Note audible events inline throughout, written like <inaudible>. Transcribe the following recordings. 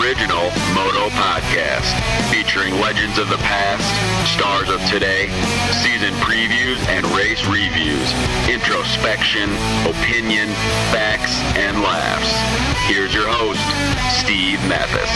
Original Moto Podcast, featuring legends of the past, stars of today, season previews and race reviews, introspection, opinion, facts, and laughs. Here's your host, Steve Matthes.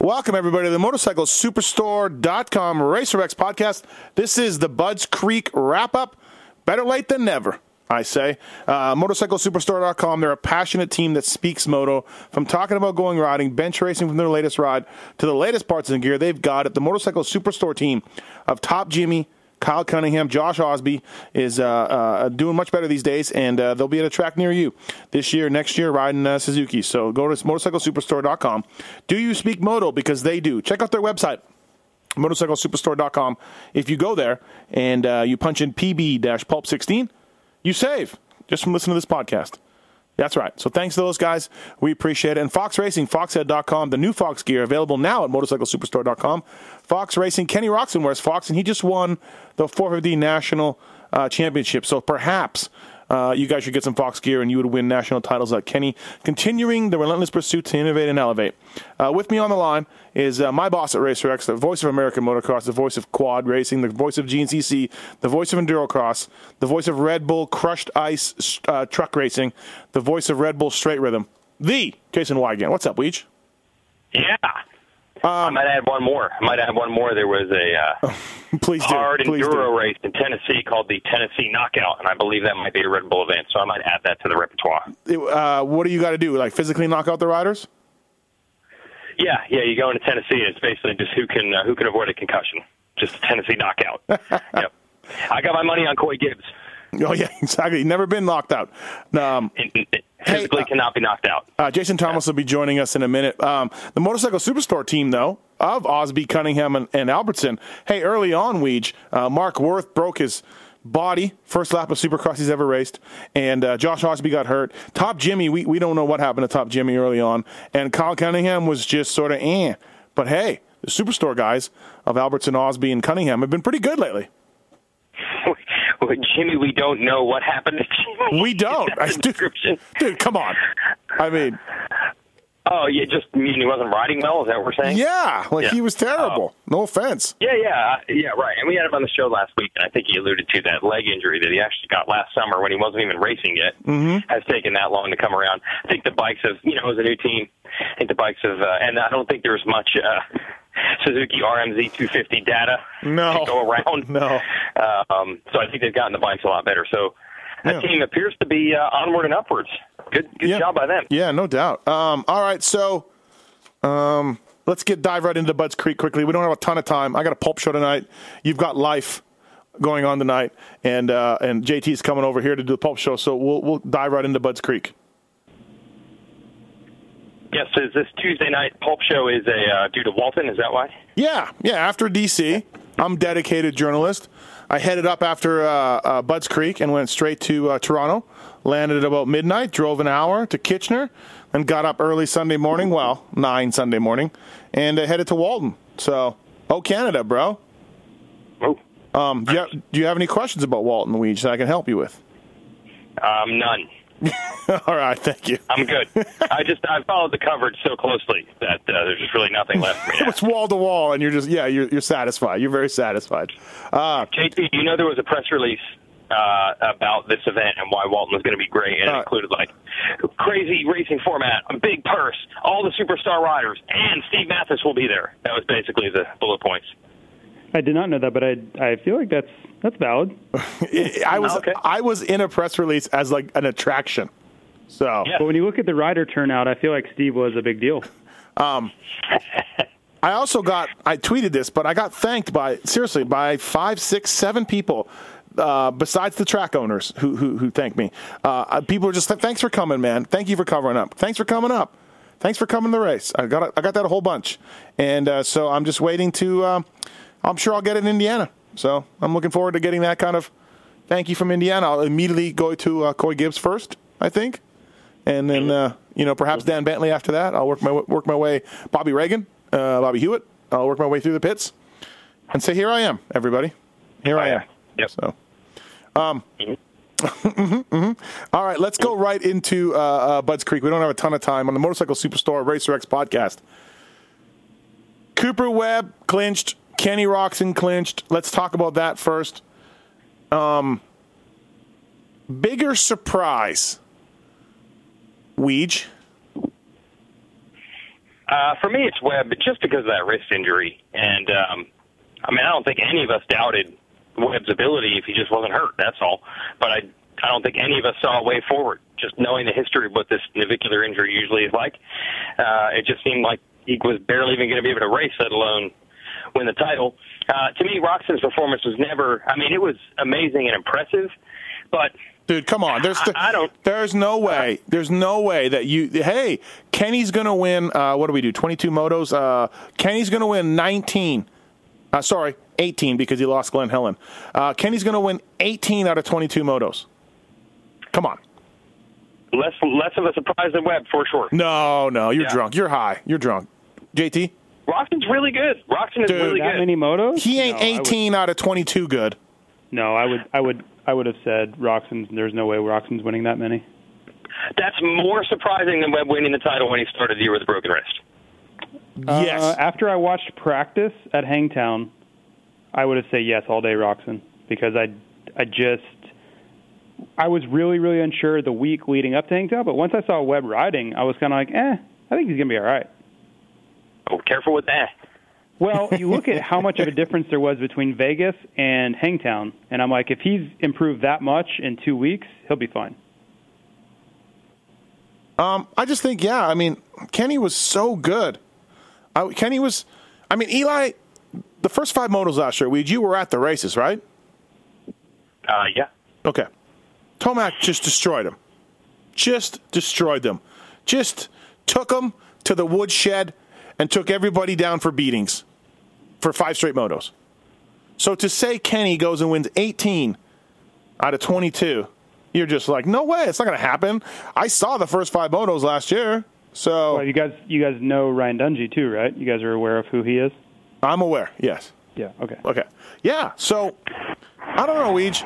Welcome, everybody, to the MotorcycleSuperstore.com RacerX podcast. This is the Budds Creek wrap up. Better late than never, I say. Uh, MotorcycleSuperstore.com, they're a passionate team that speaks moto. From talking about going riding, bench racing from their latest ride, to the latest parts and gear, they've got it. The Motorcycle Superstore team of Top Jimmy, Kyle Cunningham, Josh Osby is uh, uh, doing much better these days, and uh, they'll be at a track near you this year, next year, riding uh, Suzuki. So go to motorcyclesuperstore.com. Do you speak moto? Because they do. Check out their website motorcyclesuperstore.com. If you go there and uh, you punch in PB Pulp 16, you save just from listening to this podcast. That's right. So thanks to those guys. We appreciate it. And Fox Racing, foxhead.com, the new Fox gear available now at motorcyclesuperstore.com. Fox Racing, Kenny Roczen wears Fox, and he just won the 450 National uh, Championship. So perhaps uh, you guys should get some Fox gear and you would win national titles like Kenny, continuing the relentless pursuit to innovate and elevate. Uh, with me on the line is uh, my boss at RacerX, the voice of American motocross, the voice of quad racing, the voice of GNCC, the voice of endurocross, the voice of Red Bull crushed ice uh, truck racing, the voice of Red Bull straight rhythm, the Jason Weigandt. What's up, Weege? Yeah. Um, I might add one more. I might add one more. There was a uh, <laughs> please do. hard please enduro do. race in Tennessee called the Tennessee Knockout, and I believe that might be a Red Bull event. So I might add that to the repertoire. Uh, what do you got to do? Like physically knock out the riders? Yeah, yeah. You go into Tennessee, and it's basically just who can uh, who can avoid a concussion. Just a Tennessee knockout. <laughs> yep. I got my money on Coy Gibbs. <laughs> Oh yeah, exactly. Never been knocked out. Um, physically hey, uh, cannot be knocked out. Uh, Jason Thomas will be joining us in a minute. Um, the Motorcycle Superstore team, though, of Osby, Cunningham, and, and Albertson. Hey, early on, Weege, uh, Mark Worth broke his body first lap of Supercross he's ever raced, and uh, Josh Osby got hurt. Top Jimmy, we we don't know what happened to Top Jimmy early on, and Kyle Cunningham was just sort of eh. But hey, the Superstore guys of Albertson, Osby, and Cunningham have been pretty good lately. <laughs> Well, Jimmy, we don't know what happened to Jimmy. We don't. <laughs> Description. Dude, come on. I mean, Oh, yeah, just mean he wasn't riding well. Is that what we're saying? yeah, like Yeah. he was terrible. no offense. Yeah, yeah, uh, yeah, right. And we had him on the show last week, and I think he alluded to that leg injury that he actually got last summer when he wasn't even racing yet. Mm-hmm. Has taken that long to come around. I think the bikes have, you know, it was a new team. I think the bikes have, uh, and I don't think there's much uh, Suzuki RMZ 250 data No. to go around. No. Um, so I think they've gotten the bikes a lot better. So that Yeah. team appears to be uh, onward and upwards. Good, good Yeah. job by them. Yeah, no doubt. Um, all right, so um, let's get dive right into Budds Creek quickly. We don't have a ton of time. I got a pulp show tonight. You've got life going on tonight, and uh, and JT's coming over here to do the pulp show. So we'll we'll dive right into Budds Creek. Yes, is this Tuesday night pulp show is a uh, due to Walton? Is that why? Yeah, yeah. After DC, I'm dedicated journalist. I headed up after uh, uh, Budds Creek and went straight to uh, Toronto. Landed at about midnight, drove an hour to Kitchener, and got up early Sunday morning. Well, nine Sunday morning, and uh, headed to Walton. So, oh Canada, bro. Oh, Um, do, you have, do you have any questions about Walton Weege that I can help you with? um, none. <laughs> All right, thank you. I'm good. I just I followed the coverage so closely that uh, there's just really nothing left for me. <laughs> It's wall to wall, and you're just yeah, you're, you're satisfied. You're very satisfied. Uh, JT, you know there was a press release uh, about this event and why Walton was going to be great, and it Uh, included like crazy racing format, a big purse, all the superstar riders, and Steve Matthes will be there. That was basically the bullet points. I did not know that, but I I feel like that's that's valid. <laughs> I was Okay. I was in a press release as like an attraction. So Yeah. But when you look at the rider turnout, I feel like Steve was a big deal. <laughs> I also got I tweeted this, but I got thanked by seriously by five, six, seven people uh, besides the track owners who who, who thank me, uh, people are just thanks for coming, man. Thank you for covering up. Thanks for coming up. Thanks for coming to the race. I got I got that a whole bunch, and uh, so I'm just waiting to. I'm sure I'll get it in Indiana. So I'm looking forward to getting that kind of thank you from Indiana. I'll immediately go to uh, Coy Gibbs first, I think, and then uh, you know perhaps Dan Bentley after that. I'll work my work my way. Bobby Reagan, uh, Bobby Hewitt. I'll work my way through the pits and say, "Here I am, everybody. Here I am." Yep. So, um, <laughs> mhm, mhm. All right, let's go right into uh, uh, Budds Creek. We don't have a ton of time on the Motorcycle Superstore Racer X podcast. Cooper Webb clinched. Kenny Roczen clinched. Let's talk about that first. Um, bigger surprise. Weege. Uh, for me, it's Webb, just because of that wrist injury. And um, I mean, I don't think any of us doubted Webb's ability if he just wasn't hurt. That's all. But I, I don't think any of us saw a way forward. Just knowing the history of what this navicular injury usually is like, uh, it just seemed like he was barely even going to be able to race, let alone win the title. Uh, to me, Roczen's performance was never. I mean, it was amazing and impressive, but Dude, come on. There's I, I don't. There's no way. There's no way that you. Hey, Kenny's gonna win. Uh, what do we do? 22 motos. Uh, Kenny's gonna win 19. Uh, sorry, 18 because he lost Glenn Helen. Uh, Kenny's gonna win 18 out of 22 motos. Come on. Less less of a surprise than Webb for sure. No, no, you're Yeah. drunk. You're high. You're drunk. JT, Roczen's really good. Roczen is Dude, really that good. many motos? he ain't No, I would- 18 out of 22 good. No, I would, I would, I would have said Roczen's. There's no way Roczen's winning that many. That's more surprising than Webb winning the title when he started the year with a broken wrist. yes. Uh, after I watched practice at Hangtown, I would have said yes all day Roczen because I, I just, I was really, really unsure the week leading up to Hangtown. But once I saw Webb riding, I was kind of like, eh, I think he's gonna be all right. Oh, careful with that. Well, you look at <laughs> how much of a difference there was between Vegas and Hangtown, and I'm like, if he's improved that much in two weeks, he'll be fine. Um, I just think, yeah. I mean, Kenny was so good. I, Kenny was. I mean, Eli. The first five motos last year, Weed, you were at the races, right? Uh, yeah. Okay. Tomac just destroyed him. Just destroyed them. Just took them to the woodshed and took everybody down for beatings for five straight motos. So to say Kenny goes and wins 18 out of 22, you're just like, no way, it's not going to happen. I saw the first five motos last year, so Well, you guys, you guys know Ryan Dungey too, right? You guys are aware of who he is. I'm aware. Yes. Yeah. Okay. Okay. Yeah. So I don't know, Weege.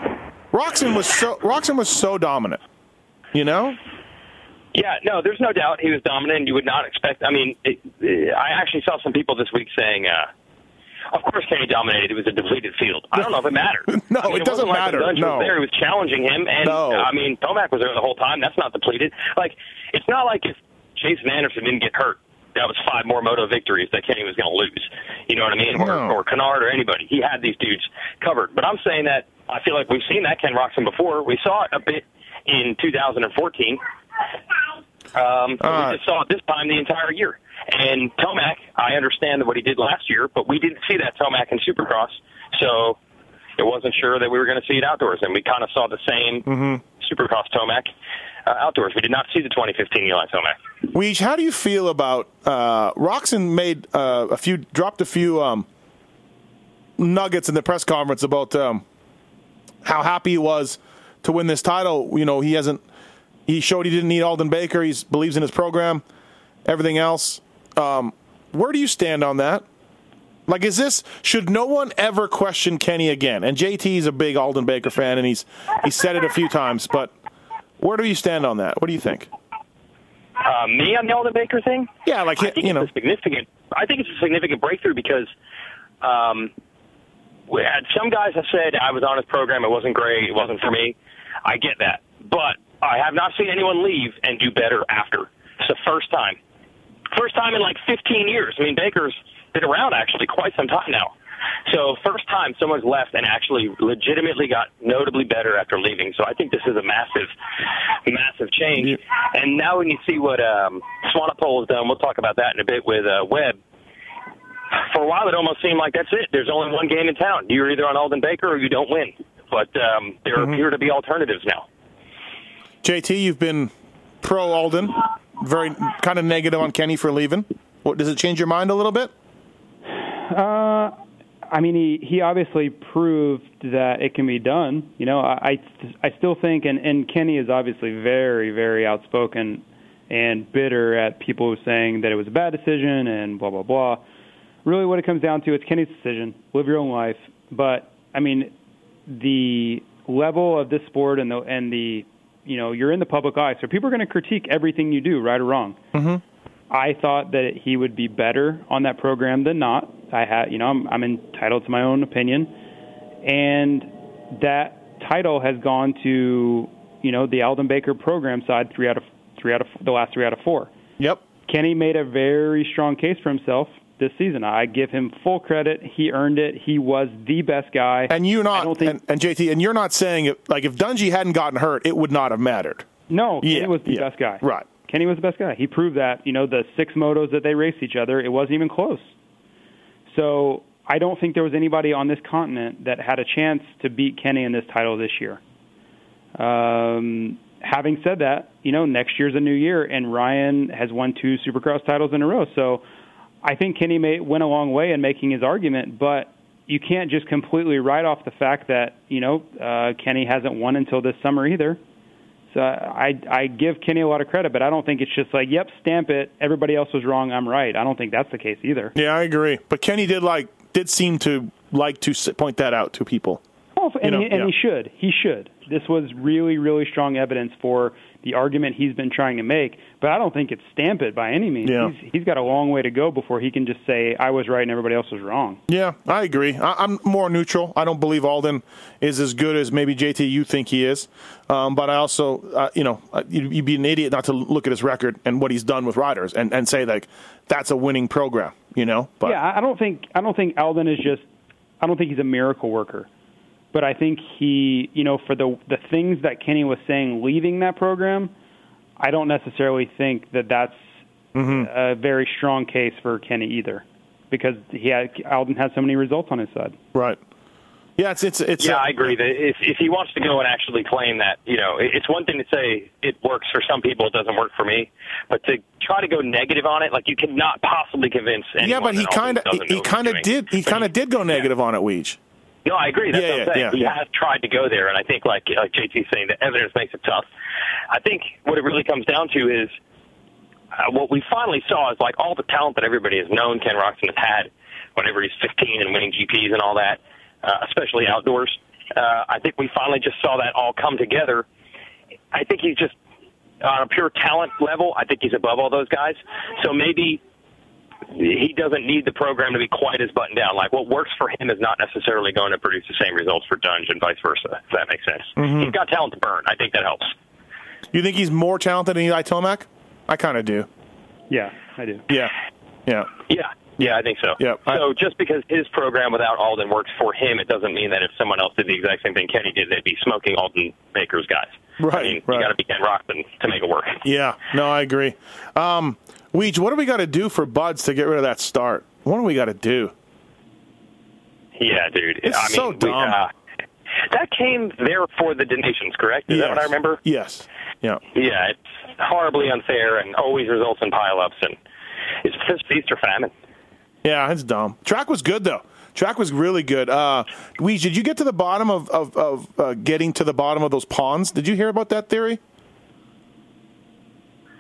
Roczen was so Roczen was so dominant. You know? Yeah, no, there's no doubt he was dominant. You would not expect. I mean, it, it, I actually saw some people this week saying, uh, "Of course, Kenny dominated. It was a depleted field." I don't know if it mattered. <laughs> No, I mean, it doesn't wasn't like matter. Dunge No. was there. He was challenging him, and No. I mean, Tomac was there the whole time. That's not depleted. Like, it's not like if Jason Anderson didn't get hurt. That was five more moto victories that Kenny was going to lose. You know what I mean? Or, No. or Canard or anybody. He had these dudes covered. But I'm saying that I feel like we've seen that Ken Roczen before. We saw it a bit in 2014. Um, Uh, we just saw it this time the entire year. And Tomac, I understand what he did last year, but we didn't see that Tomac in Supercross, so it wasn't sure that we were going to see it outdoors. And we kind of saw the same Supercross Tomac uh, outdoors. We did not see the 2015 Eli Tomac. Weege, how do you feel about uh, Roczen made uh, a few dropped a few um, nuggets in the press conference about um, how happy he was to win this title. You know, he hasn't he showed he didn't need Aldon Baker. He believes in his program. Everything else. Um, where do you stand on that? Like, is this should no one ever question Kenny again? And JT is a big Aldon Baker fan, and he's he said it a few times. But where do you stand on that? What do you think? Uh, me on the Aldon Baker thing? Yeah, like I think you know, it's a significant. I think it's a significant breakthrough because um, we had some guys have said I was on his program. It wasn't great. It wasn't for me. I get that, but I have not seen anyone leave and do better after. It's the first time, first time in like 15 years. I mean, Baker's been around actually quite some time now. So first time someone's left and actually legitimately got notably better after leaving. So I think this is a massive, massive change. And now when you see what um, Swanepoel has done, we'll talk about that in a bit with uh, Webb. For a while, it almost seemed like that's it. There's only one game in town. You're either on Aldon Baker or you don't win. but um, there Mm-hmm. appear to be alternatives now. JT, you've been pro Aldon, very kind of negative on Kenny for leaving. What does it change your mind a little bit? Uh, I mean, he he obviously proved that it can be done. You know, I I, I still think, and and Kenny is obviously very very outspoken and bitter at people saying that it was a bad decision and blah blah blah. Really, what it comes down to, it's Kenny's decision. Live your own life. But I mean, the level of this sport and the and the you know you're in the public eye, so people are going to critique everything you do, right or wrong. Mm-hmm. I thought that he would be better on that program than not. I had, you know, I'm, I'm entitled to my own opinion, and that title has gone to, you know, the Aldon Baker program side three out of three out of the last three out of four. Yep. Kenny made a very strong case for himself this season. I give him full credit. He earned it. He was the best guy. And you I not think and, and JT, and you're not saying it like if Dungey hadn't gotten hurt, it would not have mattered. No, Kenny Yeah, was the yeah. best guy. Right. Kenny was the best guy. He proved that. You know, the six motos that they raced each other, it wasn't even close. So I don't think there was anybody on this continent that had a chance to beat Kenny in this title this year. Um, having said that, you know, next year's a new year, and Ryan has won two Supercross titles in a row. So I think Kenny may, went a long way in making his argument, but you can't just completely write off the fact that you know uh, Kenny hasn't won until this summer either. So I I give Kenny a lot of credit, but I don't think it's just like, yep, stamp it. Everybody else was wrong. I'm right. I don't think that's the case either. Yeah, I agree. But Kenny did like did seem to like to point that out to people. Oh, and, know, he, and yeah. he should. He should. This was really, really strong evidence for the argument he's been trying to make. But I don't think it's stamp it by any means. Yeah. He's, he's got a long way to go before he can just say I was right and everybody else was wrong. Yeah, I agree. I, I'm more neutral. I don't believe Aldon is as good as maybe JT you think he is. Um, but I also, uh, you know, uh, you'd, you'd be an idiot not to look at his record and what he's done with riders and, and say like that's a winning program. You know, but yeah, I don't think I don't think Aldon is just. I don't think he's a miracle worker, but I think he, you know, for the the things that Kenny was saying leaving that program, I don't necessarily think that that's Mm-hmm. a very strong case for Kenny either, because he had Aldon had so many results on his side. right. Yeah, it's it's it's. Yeah, uh, I agree. That if if he wants to go and actually claim that, you know, it's one thing to say it works for some people, it doesn't work for me, but to try to go negative on it, like you cannot possibly convince. Anyone yeah, but he kind of doesn't he, kind of did he kind of did go negative on it, Weege. No, I agree. That's Yeah, what I'm saying. yeah, he yeah. has tried to go there, and I think, like like JT's saying, the evidence makes it tough. I think what it really comes down to is uh, what we finally saw is like all the talent that everybody has known Ken Roczen has had whenever he's 15 and winning GPs and all that, uh, especially outdoors. Uh, I think we finally just saw that all come together. I think he's just on a pure talent level. I think he's above all those guys. So maybe he doesn't need the program to be quite as buttoned down. Like what works for him is not necessarily going to produce the same results for Dunge and vice versa. If that makes sense. He's got talent to burn. I think that helps. You think he's more talented than Eli Tomac? I kind of do. Yeah, I do. Yeah, yeah. Yeah. Yeah, I think so. Yeah, I- so just because his program without Aldon works for him, it doesn't mean that if someone else did the exact same thing Kenny did, they'd be smoking Aldon Baker's guys. Right, I mean, right. you got to be Ken Rockman to make it work. Yeah, no, I agree. Um, Weege, what do we got to do for Buds to get rid of that start? What do we got to do? Yeah, dude. It's I mean, so we, dumb. uh, that came there for the donations, correct? Is that what I remember? Yes. Yeah. Yeah, it's horribly unfair and always results in pileups, and it's just feast or famine. Yeah, it's dumb. Track was good though. Track was really good. Uh, Weege, did you get to the bottom of of, of uh, getting to the bottom of those ponds? Did you hear about that theory?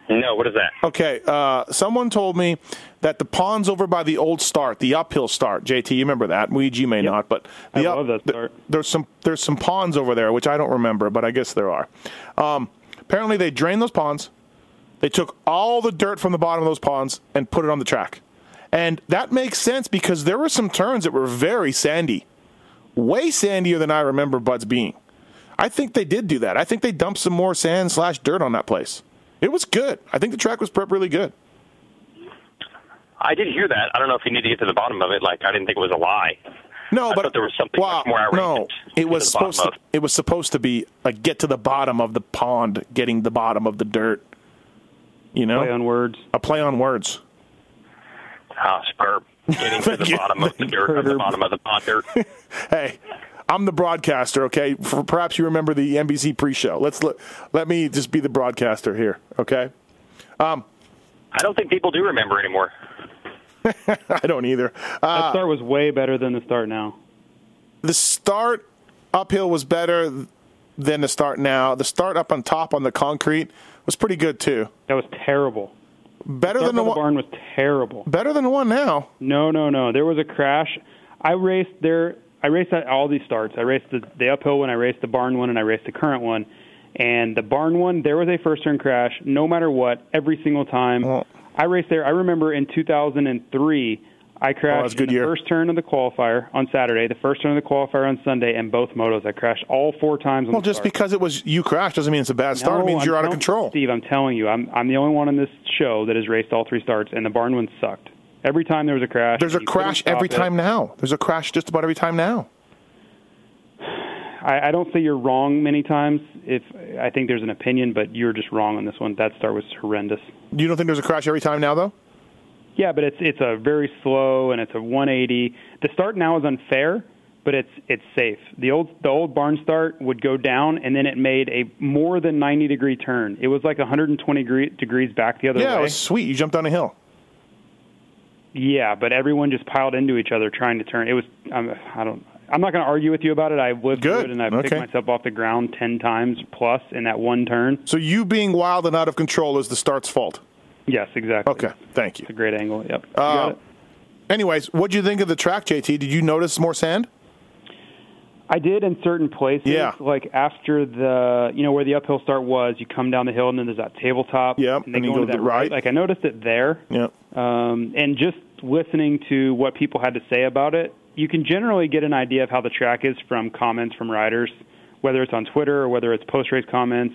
No, what is that? Okay, uh, someone told me that the ponds over by the old start, the uphill start. JT, you remember that? Weege, you may not, but I the love that th- start. there's some there's some ponds over there which I don't remember, but I guess there are. Um, apparently, they drained those ponds. They took all the dirt from the bottom of those ponds and put it on the track, and that makes sense because there were some turns that were very sandy, way sandier than I remember Buds being. I think they did do that. I think they dumped some more sand slash dirt on that place. It was good. I think the track was prep really good. I did hear that. I don't know if you need to get to the bottom of it. Like, I didn't think it was a lie. No, I but there was something wow, much more outrageous No, it was the bottom supposed to. of. It was supposed to be like get to the bottom of the pond, getting the bottom of the dirt. You know, Play on words. a play on words. Ah, superb. Getting to <laughs> the bottom of the dirt, of the bottom of the pond dirt. <laughs> Hey, I, I'm the broadcaster. Okay, For, perhaps you remember the NBC pre-show. Let's let, let me just be the broadcaster here. Okay. Um, I don't think people do remember anymore. <laughs> I don't either. Uh, that start was way better than the start now. The start uphill was better than the start now. The start up on top on the concrete was pretty good too. That was terrible. Better the than the, the one. barn was terrible. Better than the one now. No, no, no. There was a crash. I raced there. I raced at all these starts. I raced the, the uphill one. I raced the barn one, and I raced the current one. And the barn one, there was a first turn crash. No matter what, every single time. Well- I raced there. I remember in 2003, I oh, crashed Oh, good in the year. first turn of the qualifier on Saturday, the first turn of the qualifier on Sunday, and both motos. I crashed all four times. On Well, the just start. because it was you crashed doesn't mean it's a bad start. it means I'm you're out of control. Steve, I'm telling you, I'm I'm the only one on this show that has raced all three starts, and the barn one sucked. Every time there was a crash. There's a crash every it. time now. There's a crash just about every time now. I, I don't say you're wrong many times. If I think there's an opinion, but you're just wrong on this one. That start was horrendous. You don't think there's a crash every time now, though? Yeah, but it's it's a very slow and it's a 180. The start now is unfair, but it's it's safe. The old the old barn start would go down and then it made a more than 90 degree turn. It was like 120 degree, degrees back the other yeah, way. it was sweet. You jumped down a hill. Yeah, but everyone just piled into each other trying to turn. It was um, I don't. I'm not going to argue with you about it. I've lived Good. through it and I've Okay. picked myself off the ground ten times plus in that one turn. So you being wild and out of control is the start's fault. Yes, exactly. Okay, thank you. It's a great angle. Yep. You Uh, got it. Anyways, what do you think of the track, JT? Did you notice more sand? I did in certain places. Yeah. Like after the, you know, where the uphill start was, you come down the hill and then there's that tabletop. Yep, And you go go into to that the right. Like I noticed it there. Yeah. Um, and just listening to what people had to say about it, you can generally get an idea of how the track is from comments from riders, whether it's on Twitter or whether it's post race comments.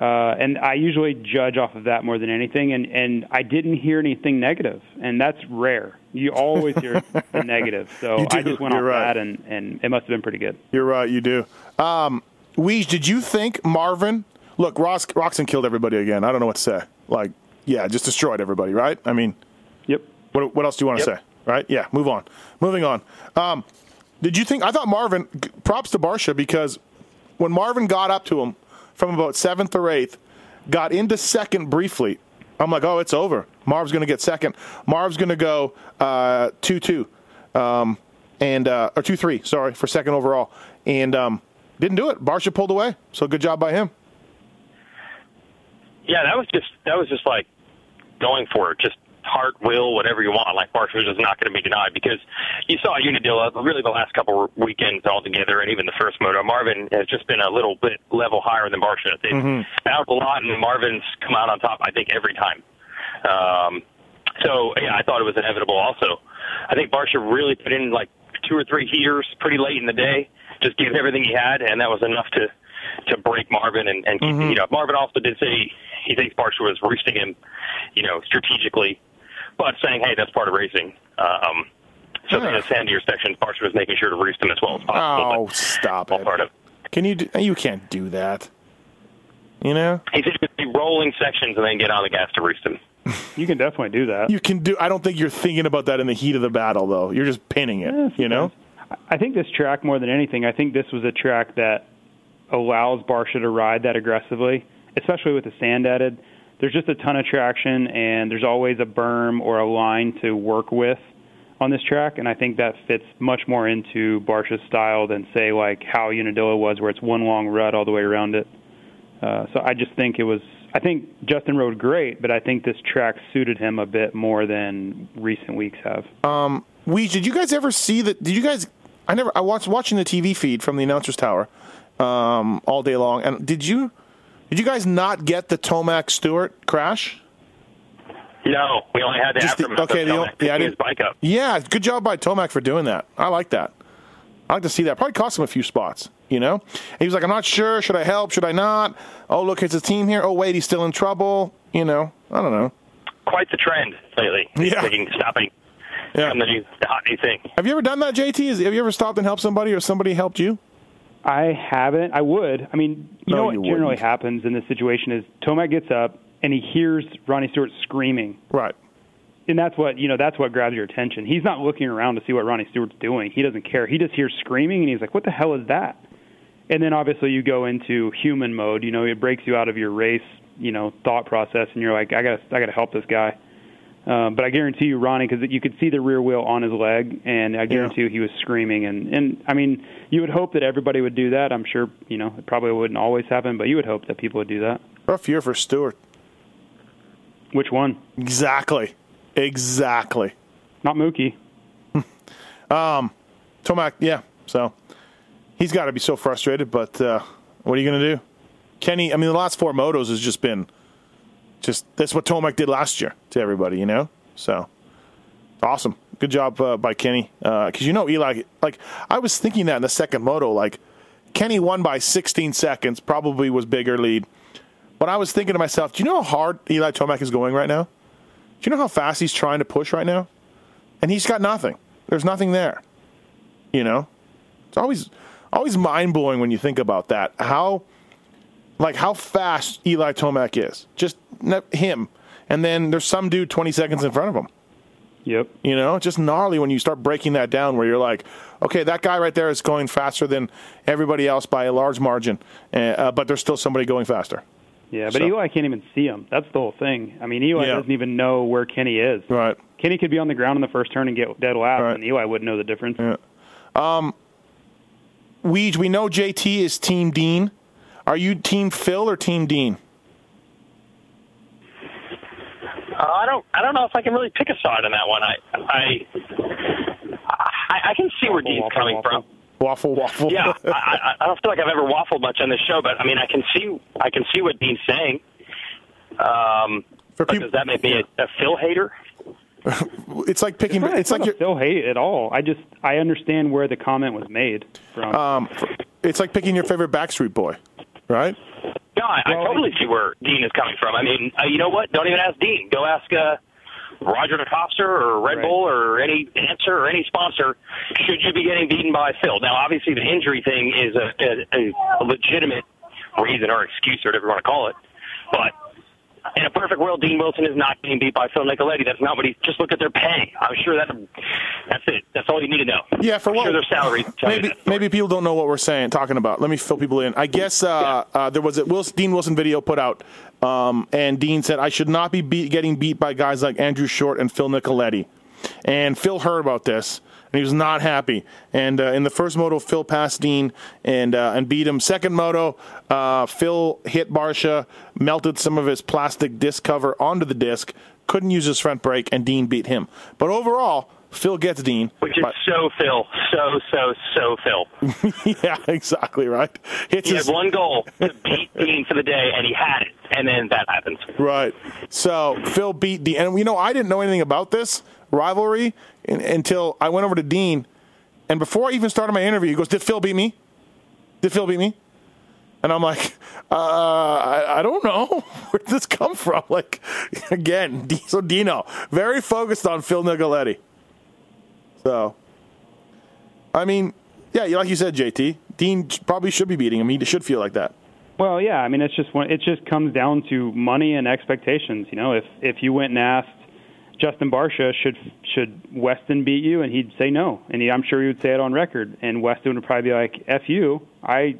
Uh, and I usually judge off of that more than anything. And, and I didn't hear anything negative, and that's rare. You always hear <laughs> the negative. So I just went You're off right. that, and, and it must have been pretty good. You're right. You do. Um, Weege, did you think Marvin? Look, Ross, Roczen killed everybody again. I don't know what to say. Like, yeah, just destroyed everybody. Right? I mean, Yep. what, what else do you want to Yep. say? Right? Yeah. Move on. Moving on. Um, did you think? I thought Marvin. Props to Barcia because when Marvin got up to him from about seventh or eighth, got into second briefly. I'm like, oh, it's over. Marv's going to get second. Marv's going to go uh, two two, um, and uh, or two three. Sorry for second overall, and um, didn't do it. Barcia pulled away. So good job by him. Yeah, that was just that was just like going for it, just heart, will, whatever you want. Like Marshall just not going to be denied because you saw Unadilla really the last couple weekends altogether, and even the first moto. Marvin has just been a little bit level higher than Barcia. They've bounced a lot, and Marvin's come out on top. I think every time. Um, so yeah, I thought it was inevitable. Also, I think Barcia really put in like two or three heaters pretty late in the day, just gave everything he had, and that was enough to to break Marvin and, and keep, you know. Marvin also did say he, he thinks Barcia was roosting him, you know, strategically, but saying, hey, that's part of racing. Um, so Yeah. in the sandier sections, Barcia was making sure to roost him as well as possible. Oh, stop all it! part of. Can you? Do, you can't do that. You know. He said he would be rolling sections and then get on the gas to roost him. You can definitely do that. You can do. I don't think you're thinking about that in the heat of the battle, though. You're just pinning it. Yeah, you know. I think this track more than anything, I think this was a track that allows Barcia to ride that aggressively, especially with the sand added. There's just a ton of traction, and there's always a berm or a line to work with on this track, and I think that fits much more into Barcia's style than say like how Unadilla was, where it's one long rut all the way around it. Uh, so I just think it was. I think Justin rode great, but I think this track suited him a bit more than recent weeks have. Um, We did you guys ever see that? Did you guys? I never. I watched watching the TV feed from the announcers tower um, all day long. And did you? Did you guys not get the Tomac Stewart crash? No, we only had the Just the- aftermath okay, the Tomac o- yeah, I his didn't- bike up. Yeah, good job by Tomac for doing that. I like that. I like to see that. Probably cost him a few spots. You know, he was like, "I'm not sure. Should I help? Should I not? Oh, look, it's a team here. Oh, wait, he's still in trouble. You know, I don't know. Quite the trend lately. Yeah. Taking, stopping Yeah. the new, the hot new thing. Have you ever done that, JT? Have you ever stopped and helped somebody, or somebody helped you? I haven't. I would. I mean, you No, know what you generally wouldn't. happens in this situation is Tomac gets up and he hears Ronnie Stewart screaming, Right. and that's what you know. That's what grabs your attention. He's not looking around to see what Ronnie Stewart's doing. He doesn't care. He just hears screaming, and he's like, "What the hell is that?" And then obviously you go into human mode. You know, it breaks you out of your race, you know, thought process, and you're like, "I got, to I got to help this guy." Um, but I guarantee you, Ronnie, because you could see the rear wheel on his leg, and I guarantee Yeah. you he was screaming. And and I mean, you would hope that everybody would do that. I'm sure, you know, it probably wouldn't always happen, but you would hope that people would do that. Rough year for Stewart. Which one? Exactly. Exactly. Not Mookie. <laughs> Um, Tomac, yeah. So he's got to be so frustrated, but uh, what are you going to do? Kenny, I mean, the last four motos has just been just that's what Tomac did last year to everybody, you know? So awesome. Good job uh, by Kenny. Because you know, Eli, like, I was thinking that in the second moto, like, Kenny won by 16 seconds, probably was bigger lead. But I was thinking to myself, do you know how hard Eli Tomac is going right now? Do you know how fast he's trying to push right now? And he's got nothing. There's nothing there. You know, it's always always mind blowing when you think about that. How like how fast Eli Tomac is, just him, and then there's some dude 20 seconds in front of him. Yep. You know, it's just gnarly when you start breaking that down. Where you're like, okay, that guy right there is going faster than everybody else by a large margin, uh, uh, but there's still somebody going faster. Yeah, but So- Eli can't even see him. That's the whole thing. I mean, Eli Yeah. doesn't even know where Kenny is. Right. Kenny could be on the ground in the first turn and get dead last, Right. and Eli wouldn't know the difference. Um, Weege, we know JT is Team Dean. Are you Team Phil or Team Dean? Uh, I don't. I don't know if I can really pick a side on that one. I. I. I, I can see where Waffle, Dean's waffle, coming waffle. from. Waffle, waffle. Yeah, <laughs> I, I, I don't feel like I've ever waffled much on this show, but I mean, I can see. I can see what Dean's saying. Um, For but peop- does that make me a, a Phil hater? <laughs> it's like picking. It's, not- It's like not you're. a Phil hate at all. I just I understand where the comment was made from. Um, it's like picking your favorite Backstreet Boy, right? No, I, I totally see where Dean is coming from. I mean, uh, you know what? Don't even ask Dean. Go ask uh, Roger DeCoster or Red Right. Bull or any answer or any sponsor. Should you be getting beaten by Phil? Now, obviously, the injury thing is a, a, a legitimate reason or excuse or whatever you want to call it. But in a perfect world, Dean Wilson is not getting beat by Phil Nicoletti. That's not what he. Just look at their pay. I'm sure that that's it. That's all you need to know. Yeah, for I'm what? Sure, their you Maybe maybe people don't know what we're saying, talking about. Let me fill people in. I guess uh, uh, there was a Wilson, Dean Wilson video put out, um, and Dean said I should not be beat, getting beat by guys like Andrew Short and Phil Nicoletti. And Phil heard about this, he was not happy. And uh, in the first moto, Phil passed Dean and uh, and beat him. Second moto, uh, Phil hit Barcia, melted some of his plastic disc cover onto the disc, couldn't use his front brake, and Dean beat him. But overall, Phil gets Dean. Which is so Phil, so so so Phil. <laughs> yeah, exactly right. Hits He had one goal to beat Dean for the day, and he had it. And then that happens. right. So Phil beat Dean, and you know I didn't know anything about this rivalry in, until I went over to Dean, and before I even started my interview, he goes, "Did Phil beat me? Did Phil beat me?" And I'm like, <laughs> uh, I, I don't know. <laughs> Where did this come from? <laughs> Like, again, so Dino, very focused on Phil Nicoletti. So, I mean, yeah, like you said, JT, Dean probably should be beating him. He should feel like that. Well, yeah, I mean, it's just one, it just comes down to money and expectations. You know, if if you went and asked Justin Barcia should should Weston beat you, and he'd say no, and he, I'm sure he would say it on record, and Weston would probably be like, "F you, I,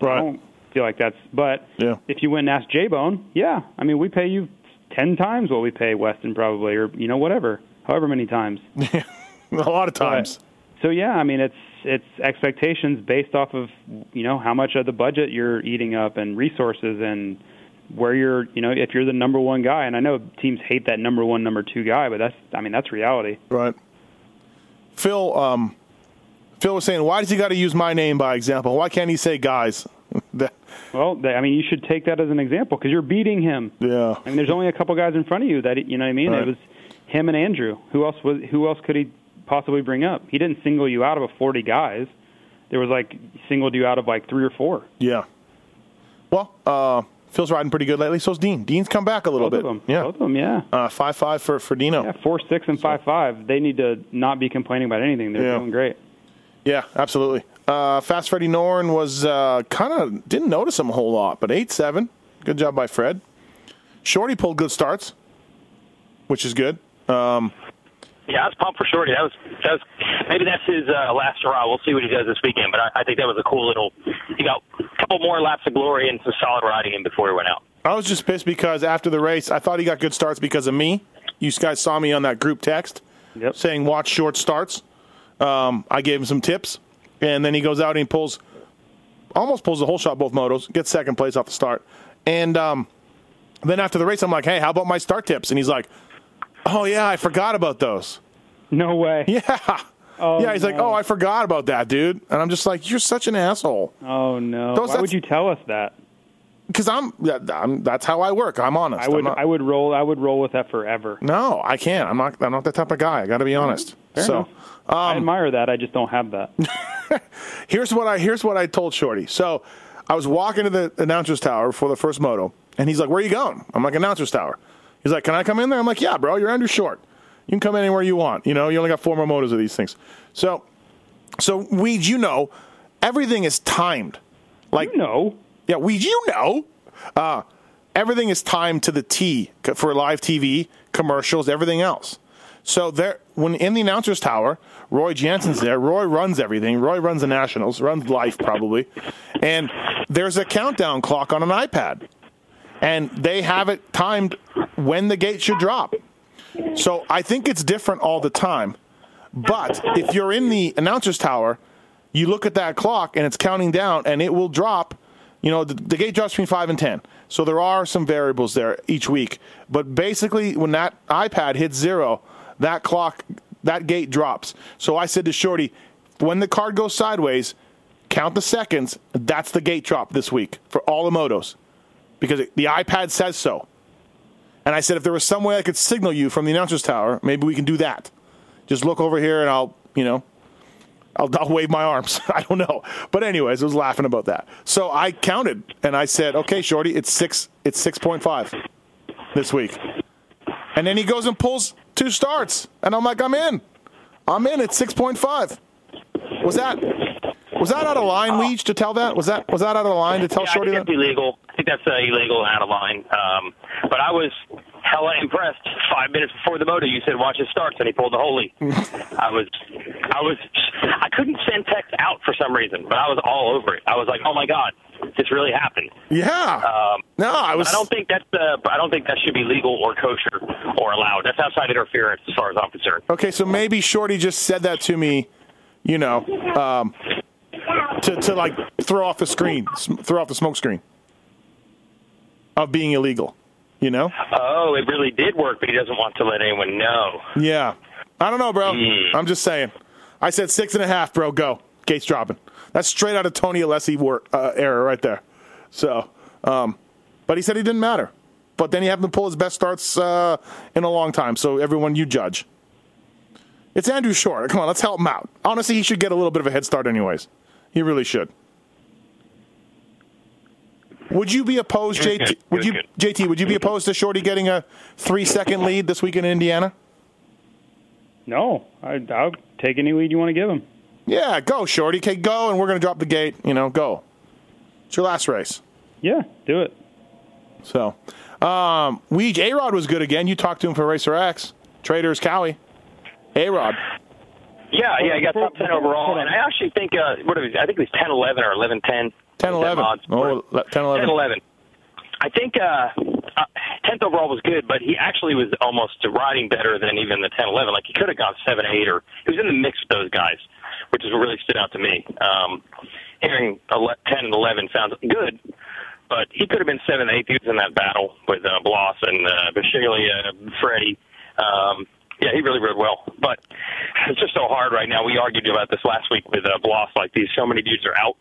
Right. Don't feel like that's." But Yeah. if you went and asked J Bone, yeah, I mean, we pay you ten times what we pay Weston probably, or you know, whatever, however many times. <laughs> a lot of times. So yeah, I mean it's it's expectations based off of you know how much of the budget you're eating up and resources and where you're you know if you're the number one guy and I know teams hate that number one number two guy but that's I mean that's reality. Right. Phil, um, Phil was saying, why does he got to use my name by example? Why can't he say guys? <laughs> that, Well, I mean you should take that as an example because you're beating him. yeah. I mean there's only a couple guys in front of you that you know what I mean. Right. It was him and Andrew. Who else was who else could he possibly bring up? He didn't single you out of a 40 guys. There was like singled you out of like three or four. Yeah. Well, uh, Phil's riding pretty good lately. So's Dean. Dean's come back a little Both bit. of them. Yeah. Both of them. Yeah. Uh, five five for for Dino. Yeah, four six and five five. They need to not be complaining about anything. They're Yeah. doing great. Yeah, absolutely. Uh, Fast Freddie Noren was uh, kind of didn't notice him a whole lot, but eight seven. Good job by Fred. Shorty pulled good starts, which is good. Um, Yeah, I was pumped for Shorty. That was that was maybe that's his uh, last hurrah. We'll see what he does this weekend. But I, I think that was a cool little. He got a couple more laps of glory and some solid riding in before he went out. I was just pissed because after the race, I thought he got good starts because of me. You guys saw me on that group text Yep. saying watch short starts. Um, I gave him some tips, and then he goes out and he pulls, almost pulls the whole shot both motos, gets second place off the start, and um, then after the race, I'm like, hey, how about my start tips? And he's like, oh yeah, I forgot about those. No way. <laughs> Yeah. Oh, yeah, he's like, oh, I forgot about that, dude. And I'm just like, you're such an asshole. Oh no. Those- Why would you tell us that? Because I'm, I'm, that's how I work. I'm honest. I would not- I would roll I would roll with that forever. No, I can't. I'm not. I'm not that type of guy. I got to be honest. Fair so, enough. I um, admire that. I just don't have that. <laughs> here's what I here's what I told Shorty. So, I was walking to the announcers tower for the first moto, and he's like, "Where are you going?" I'm like, "Announcers tower." He's like, "Can I come in there?" I'm like, "Yeah, bro. You're Andrew Short. You can come anywhere you want. You know, you only got four more motors of these things." So, so Weed, you know, everything is timed. Like, no. Yeah, we you know, uh, everything is timed to the T for live TV, commercials, everything else. So there, when in the announcers tower, Roy Janson's there. Roy runs everything. Roy runs the Nationals, runs life probably, and there's a countdown clock on an iPad, and they have it timed when the gate should drop. So I think it's different all the time. But if you're in the announcers tower, you look at that clock and it's counting down, and it will drop. You know, the, the gate drops between five and ten. So there are some variables there each week. But basically, when that iPad hits zero, that clock, that gate drops. So I said to Shorty, when the card goes sideways, count the seconds. That's the gate drop this week for all the motos because the iPad says so. And I said, if there was some way I could signal you from the announcer's tower, maybe we can do that. Just look over here and I'll, you know, I'll, I'll wave my arms. <laughs> I don't know. But anyways, I was laughing about that. So I counted and I said, okay, Shorty, it's six, it's 6.5 this week. And then he goes and pulls two starts. And I'm like, I'm in. I'm in at 6.5. Was that, was that out of line, Weege, to tell that? Was that, was that out of line to tell yeah, Shorty I think that? that's illegal. I think that's uh, illegal and out of line. Um, but I was hella impressed. Five minutes before the moto, you said watch it starts, and he pulled the holy. <laughs> I was, I was, I couldn't send text out for some reason, but I was all over it. I was like, oh my god, this really happened. Yeah. Um, no, I was. I don't think that's uh, I don't think that should be legal or kosher or allowed. That's outside interference, as far as I'm concerned. Okay, so maybe Shorty just said that to me, you know, um, to to like throw off the screen, throw off the smoke screen of being illegal. You know? Oh, it really did work, but he doesn't want to let anyone know. Yeah. I don't know, bro. Hmm. I'm just saying. I said six and a half, bro. Go. Gates dropping. That's straight out of Tony Alessi wor- uh, error right there. So, um, but he said he didn't matter. But then he happened to pull his best starts uh, in a long time. So everyone, you judge. It's Andrew Short. Come on, let's help him out. Honestly, he should get a little bit of a head start, anyways. He really should. Would you be opposed, JT? good, Would you, good. JT? Would you be opposed to Shorty getting a three-second lead this week in Indiana? No, I, I'll take any lead you want to give him. Yeah, go, Shorty. Okay, go, and we're going to drop the gate. You know, go. It's your last race. Yeah, do it. So, um, Weege, A-Rod was good again. You talked to him for Racer X. Traders Cowie. A-Rod. Yeah, yeah, he got top ten overall, and I actually think uh, what was I think it was 10-11 or 11-10. 10-11. Odds. Oh, 10-11. 10-11. I think uh, uh, 10th overall was good, but he actually was almost riding better than even the 10-11. Like he could have gone 7-8 or he was in the mix with those guys, which is what really stood out to me. Um, hearing 11, 10 and 11 sounds good, but he could have been 7-8. He was in that battle with uh, Bloss and uh, Bisceglia, Freddie. Um, yeah, he really rode well, but it's just so hard right now. We argued about this last week with uh, Bloss. Like these, so many dudes are out.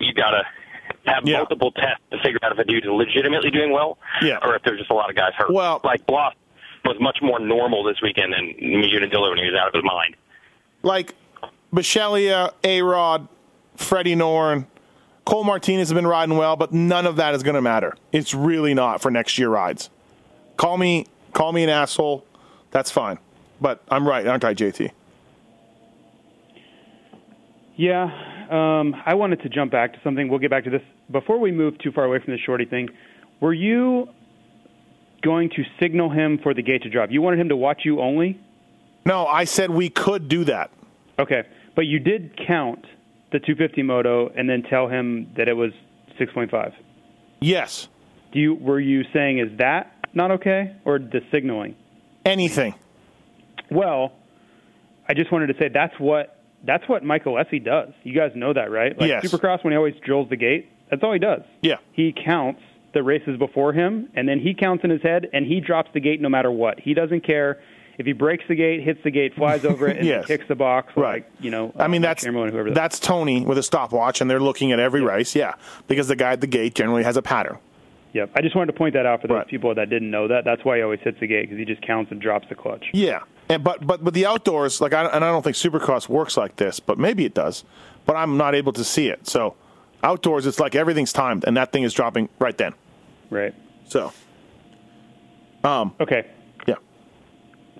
You gotta have Yeah. multiple tests to figure out if a dude is legitimately doing well, Yeah. or if there's just a lot of guys hurt. Well- like Bloss was much more normal this weekend than Unadilla when he was out of his mind. Like, Bisceglia, A-Rod, Freddie Noren, Cole Martinez have been riding well, but none of that is going to matter. It's really not for next year rides. Call me, call me an asshole. That's fine. But I'm right, aren't I, JT? Yeah, um, I wanted to jump back to something. We'll get back to this before we move too far away from the shorty thing. Were you going to signal him for the gate to drop. You wanted him to watch you only? No, I said we could do that. Okay. But you did count the 250 moto and then tell him that it was 6.5. Yes. Do you were you saying is that not okay or the signaling? Anything. Well, I just wanted to say that's what that's what Michael Alessi does. You guys know that, right? Like Yes. Supercross when he always drills the gate, that's all he does. Yeah. He counts the races before him and then he counts in his head and he drops the gate no matter what. He doesn't care if he breaks the gate, hits the gate, flies over it, <laughs> and Yes. kicks the box. Right. Like, you know, I mean, uh, that's Chamberlain, whoever that- that's Tony with a stopwatch, and they're looking at every race. Yeah, because the guy at the gate generally has a pattern. Yep. I just wanted to point that out for those Right. people that didn't know that. That's why he always hits the gate because he just counts and drops the clutch. Yeah, and but but with the outdoors, like, I, and I don't think Supercross works like this, but maybe it does. But I'm not able to see it. So outdoors, it's like everything's timed, and that thing is dropping right then. Right. So Um. Okay. yeah,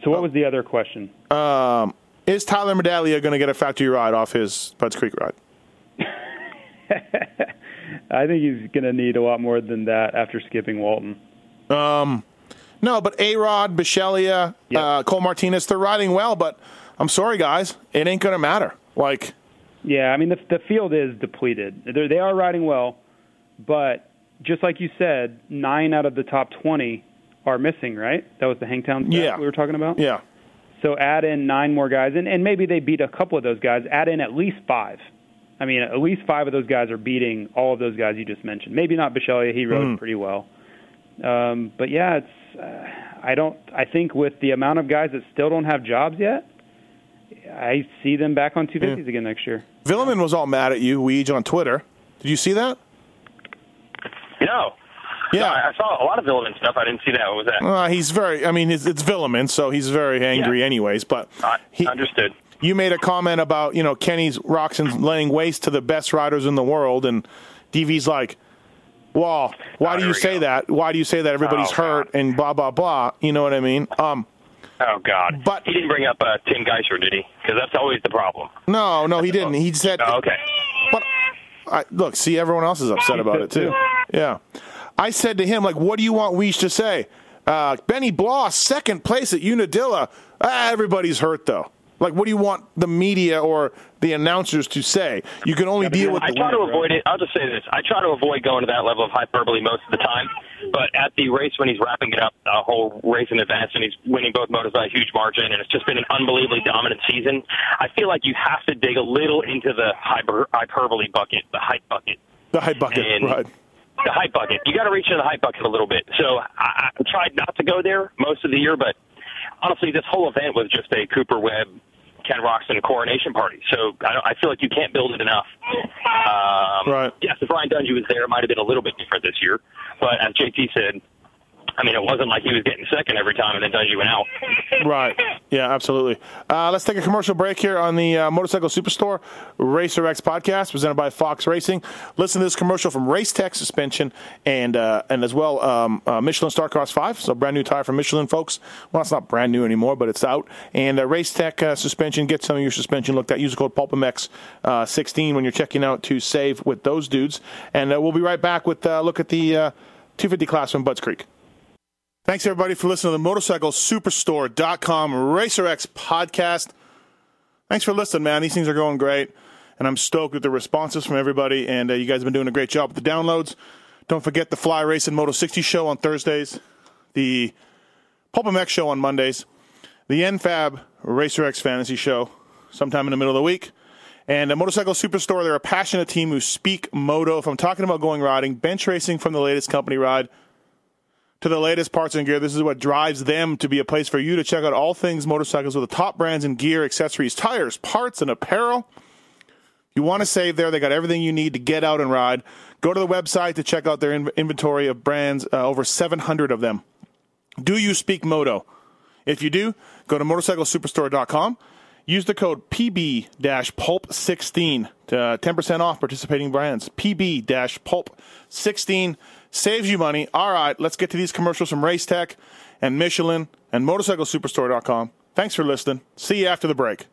So what was the other question? Um, is Tyler Medaglia going to get a factory ride off his Budds Creek ride? <laughs> I think he's going to need a lot more than that after skipping Walton. No, but A Rod, Bisceglia, Yep. uh, Cole Martinez, they're riding well. But I'm sorry, guys, it ain't going to matter. Like, Yeah, I mean the the field is depleted. They're, they are riding well, but just like you said, nine out of the top twenty are missing. Right? That was the Hangtown Yeah. we were talking about. yeah, So add in nine more guys, and, and maybe they beat a couple of those guys. Add in at least five. I mean, at least five of those guys are beating all of those guys you just mentioned. Maybe not Bisceglia; he rode Mm. pretty well. Um, but yeah, it's. Uh, I don't. I think with the amount of guys that still don't have jobs yet, I see them back on 250s again next year. Vuillemin was all mad at you, Weege, on Twitter. Did you see that? No. Yeah. No, I I saw a lot of Vuillemin stuff. I didn't see that. What was that? Uh, he's very. I mean, it's, it's Vuillemin, so he's very angry, Yeah. anyways. But he, understood. you made a comment about you know Kenny's Roczen's laying waste to the best riders in the world, and DV's like, "Well, why Oh, do you say go. that? Why do you say that everybody's Oh, hurt God. and blah blah blah?" You know what I mean? Um, Oh God. But- he didn't bring up uh, Tim Gajser, did he? Because that's always the problem. no, no, he didn't. He said, Oh, okay. But I, look, see, everyone else is upset about it too. Yeah, I said to him, like, what do you want Weish to say? Uh, Benny Bloss, second place at Unadilla. Ah, everybody's hurt though. Like, what do you want the media or the announcers to say? You can only deal with I try to winner, bro. avoid it. I'll just say this: I try to avoid going to that level of hyperbole most of the time. But at the race when he's wrapping it up, a whole race in advance, and he's winning both motos by a huge margin, and it's just been an unbelievably dominant season. I feel like you have to dig a little into the hyper, hyperbole bucket, the hype bucket. the hype bucket, And- right? the hype bucket. You got to reach into the hype bucket a little bit. So I, I tried not to go there most of the year, but honestly, this whole event was just a Cooper Webb, Ken Roczen coronation party. So I, don't, I feel like you can't build it enough. Um, Right. Yes, if Ryan Dungey was there, it might have been a little bit different this year. But as JT said, I mean, it wasn't like he was getting second every time and then Dungey went out. <laughs> Right. Yeah, absolutely. Uh, let's take a commercial break here on the uh, Motorcycle Superstore Racer X podcast presented by Fox Racing. Listen to this commercial from Race Tech Suspension and uh, and as well um, uh, Michelin Starcross 5. So brand new tire from Michelin, folks. Well, it's not brand new anymore, but it's out. And uh, Race Tech uh, Suspension. Get some of your suspension looked at. Use the code PulpMX uh, 16 when you're checking out to save with those dudes. And we'll be right back with a look at the uh, 250 class from Budds Creek. Thanks, everybody, for listening to the MotorcycleSuperstore.com RacerX podcast. Thanks for listening, man. These things are going great, and I'm stoked with the responses from everybody, and uh, you guys have been doing a great job with the downloads. Don't forget the Fly Racing Moto 60 show on Thursdays, the Pulp MX show on Mondays, the NFAB RacerX Fantasy show sometime in the middle of the week, and the Motorcycle Superstore. They're a passionate team who speak moto. If I'm talking about going riding, bench racing from the latest company ride to the latest parts and gear. This is what drives them to be a place for you to check out all things motorcycles with the top brands in gear, accessories, tires, parts, and apparel. You want to save there. They got everything you need to get out and ride. Go to the website to check out their in- inventory of brands, uh, over 700 of them. Do you speak moto? If you do, go to motorcyclesuperstore.com. Use the code PB-PULP16 to uh, 10% off participating brands. PB-PULP16 saves you money. All right, let's get to these commercials from Race Tech and Michelin and MotorcycleSuperstore.com. Thanks for listening. See you after the break.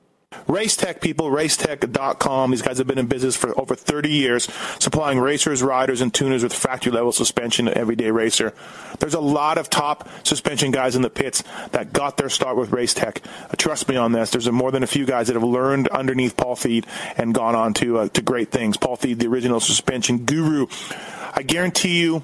Racetech people, racetech.com. These guys have been in business for over 30 years, supplying racers, riders, and tuners with factory level suspension to everyday racer. There's a lot of top suspension guys in the pits that got their start with Racetech. Uh, trust me on this. There's more than a few guys that have learned underneath Paul Thede and gone on to, uh, to great things. Paul Thede, the original suspension guru. I guarantee you,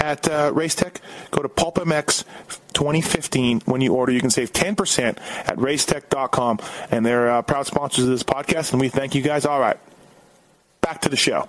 At uh, Racetech, go to PulpMX 2015. When you order, you can save 10% at racetech.com. And they're uh, proud sponsors of this podcast, and we thank you guys. All right, back to the show.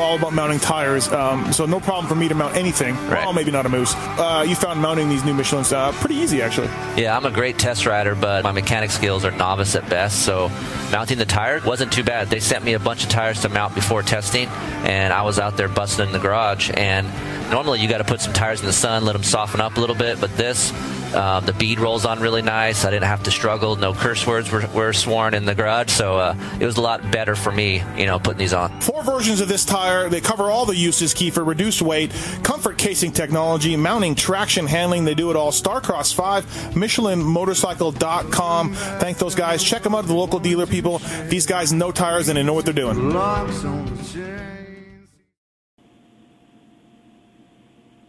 all about mounting tires, um, so no problem for me to mount anything. Right. Well, maybe not a moose. Uh, you found mounting these new Michelin's uh, pretty easy, actually. Yeah, I'm a great test rider, but my mechanic skills are novice at best. So mounting the tire wasn't too bad. They sent me a bunch of tires to mount before testing, and I was out there busting in the garage. And normally you got to put some tires in the sun, let them soften up a little bit, but this uh, the bead rolls on really nice. I didn't have to struggle. No curse words were, were sworn in the garage, so uh, it was a lot better for me, you know, putting these on. Four versions of this tire. They cover all the uses, Keefer. Reduced weight, comfort casing technology, mounting, traction, handling. They do it all. Starcross 5, MichelinMotorcycle.com. Thank those guys. Check them out at the local dealer, people. These guys know tires and they know what they're doing.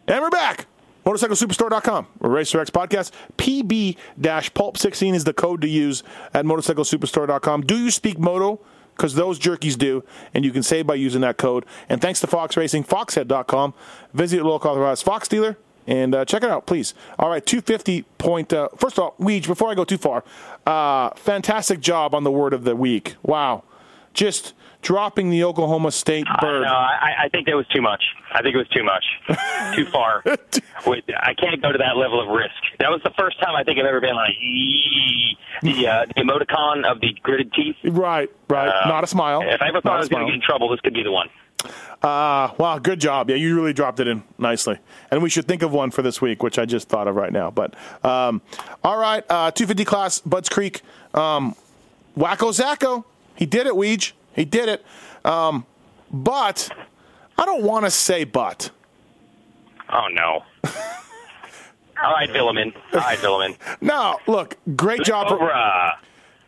And we're back. MotorcycleSuperstore.com or Racer Podcast. PB Pulp 16 is the code to use at MotorcycleSuperstore.com. Do you speak moto? Because those jerkies do, and you can save by using that code. And thanks to Fox Racing, Foxhead.com. Visit your local authorized Fox dealer and uh, check it out, please. All right, 250 point. Uh, first of all, Weege, before I go too far, uh, fantastic job on the word of the week. Wow. Just dropping the Oklahoma State bird. No, I, I think that was too much. I think it was too much, <laughs> too far. <laughs> I can't go to that level of risk. That was the first time I think I've ever been like the uh, the emoticon of the gritted teeth. Right, right. Uh, Not a smile. If I ever thought I was going to get in trouble, this could be the one. Uh, wow, good job. Yeah, you really dropped it in nicely. And we should think of one for this week, which I just thought of right now. But um, all right, uh, 250 class, Budds Creek, um, Wacko Zacko. He did it, Weege. He did it. Um, but I don't want to say but. Oh, no. <laughs> All right, Billiman. All right, Billiman. no, look, great job. For,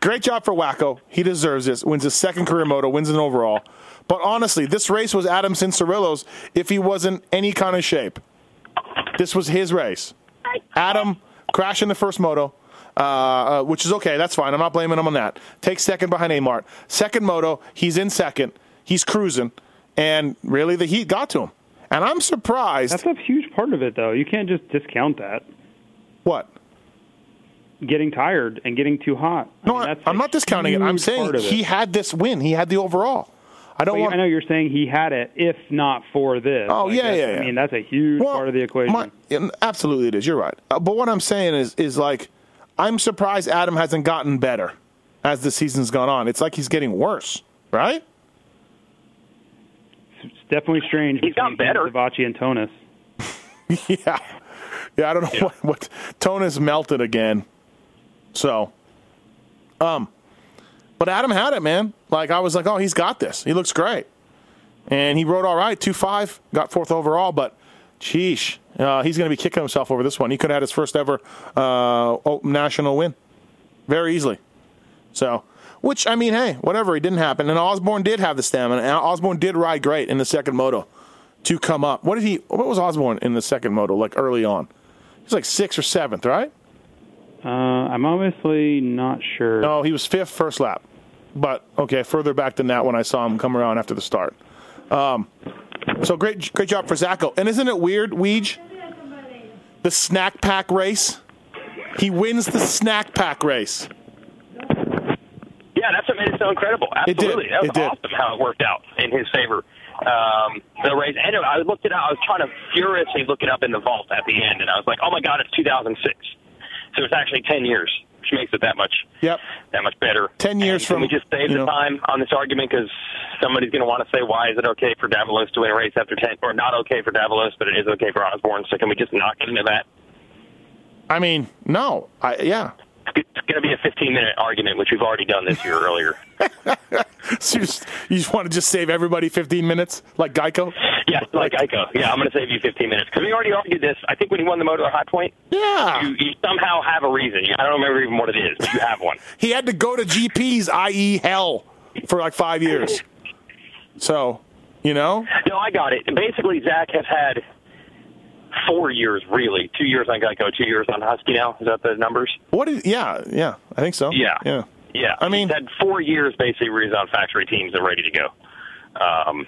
great job for Wacko. He deserves this. Wins his second career moto, wins an overall. But honestly, this race was Adam Cianciarulo's if he wasn't any kind of shape. This was his race. Adam crashing the first moto, uh, uh, which is okay. That's fine. I'm not blaming him on that. Takes second behind Amart. Second moto, he's in second. He's cruising, and really the heat got to him. And I'm surprised. That's a huge part of it, though. You can't just discount that. What? Getting tired and getting too hot. I no, mean, I'm not discounting it. I'm saying he had this win. He had the overall. I don't want. I know you're saying he had it, if not for this. Oh, I yeah, yeah, yeah. I mean, that's a huge Well, part of the equation. my- absolutely, it is. You're right. Uh, but what I'm saying is, is like, I'm surprised Adam hasn't gotten better as the season's gone on. It's like he's getting worse, right? it's definitely strange. He's gotten between better. Savatgy and Tonus. <laughs> yeah, yeah. I don't know what what Tonus melted again. So, um, but Adam had it, man. Like I was like, oh, he's got this. He looks great, and he rode all right. Two five, got fourth overall, but. Sheesh, uh, he's going to be kicking himself over this one. He could have had his first ever uh, national win very easily. So, which I mean, hey, whatever. It didn't happen, and Osborne did have the stamina, and Osborne did ride great in the second moto to come up. What did he? What was Osborne in the second moto like early on? He was like sixth or seventh, right? Uh, I'm obviously not sure. No, he was fifth first lap. But okay, further back than that when I saw him come around after the start. Um, so great, great job for Zacho. And isn't it weird, Weege? The snack pack race. He wins the snack pack race. Yeah, that's what made it so incredible. Absolutely, that was It did. awesome how it worked out in his favor. Um, the race, and I looked it up. I was trying to furiously look it up in the vault at the end, and I was like, "Oh my god, it's 2006." So it's actually 10 years, which makes it that much Yep. that much better. 10 years And can from, we just save the know- time on this argument because somebody's going to want to say why is it okay for Davalos to win a race after 10, or not okay for Davalos, but it is okay for Osborne. So can we just not get into that? I mean, no. I yeah. It's going to be a 15 minute argument, which we've already done this year earlier. <laughs> So you just, you just want to just save everybody 15 minutes like Geico? Yeah, like Geico. Yeah, I'm going to save you 15 minutes because we already argued this. I think when he won the Motor High Point, Yeah. you, you somehow have a reason. I don't remember even what it is, but you have one. <laughs> He had to go to GPs, i.e., hell, for like five years. So, you know, No, I got it. Basically, Zach has had four years, really. Two years on Geico, two years on Husky now. Is that the numbers? what is? Yeah, yeah, I think so. Yeah. yeah. Yeah. I mean- he's had four years basically where he's on factory teams and ready to go. Um,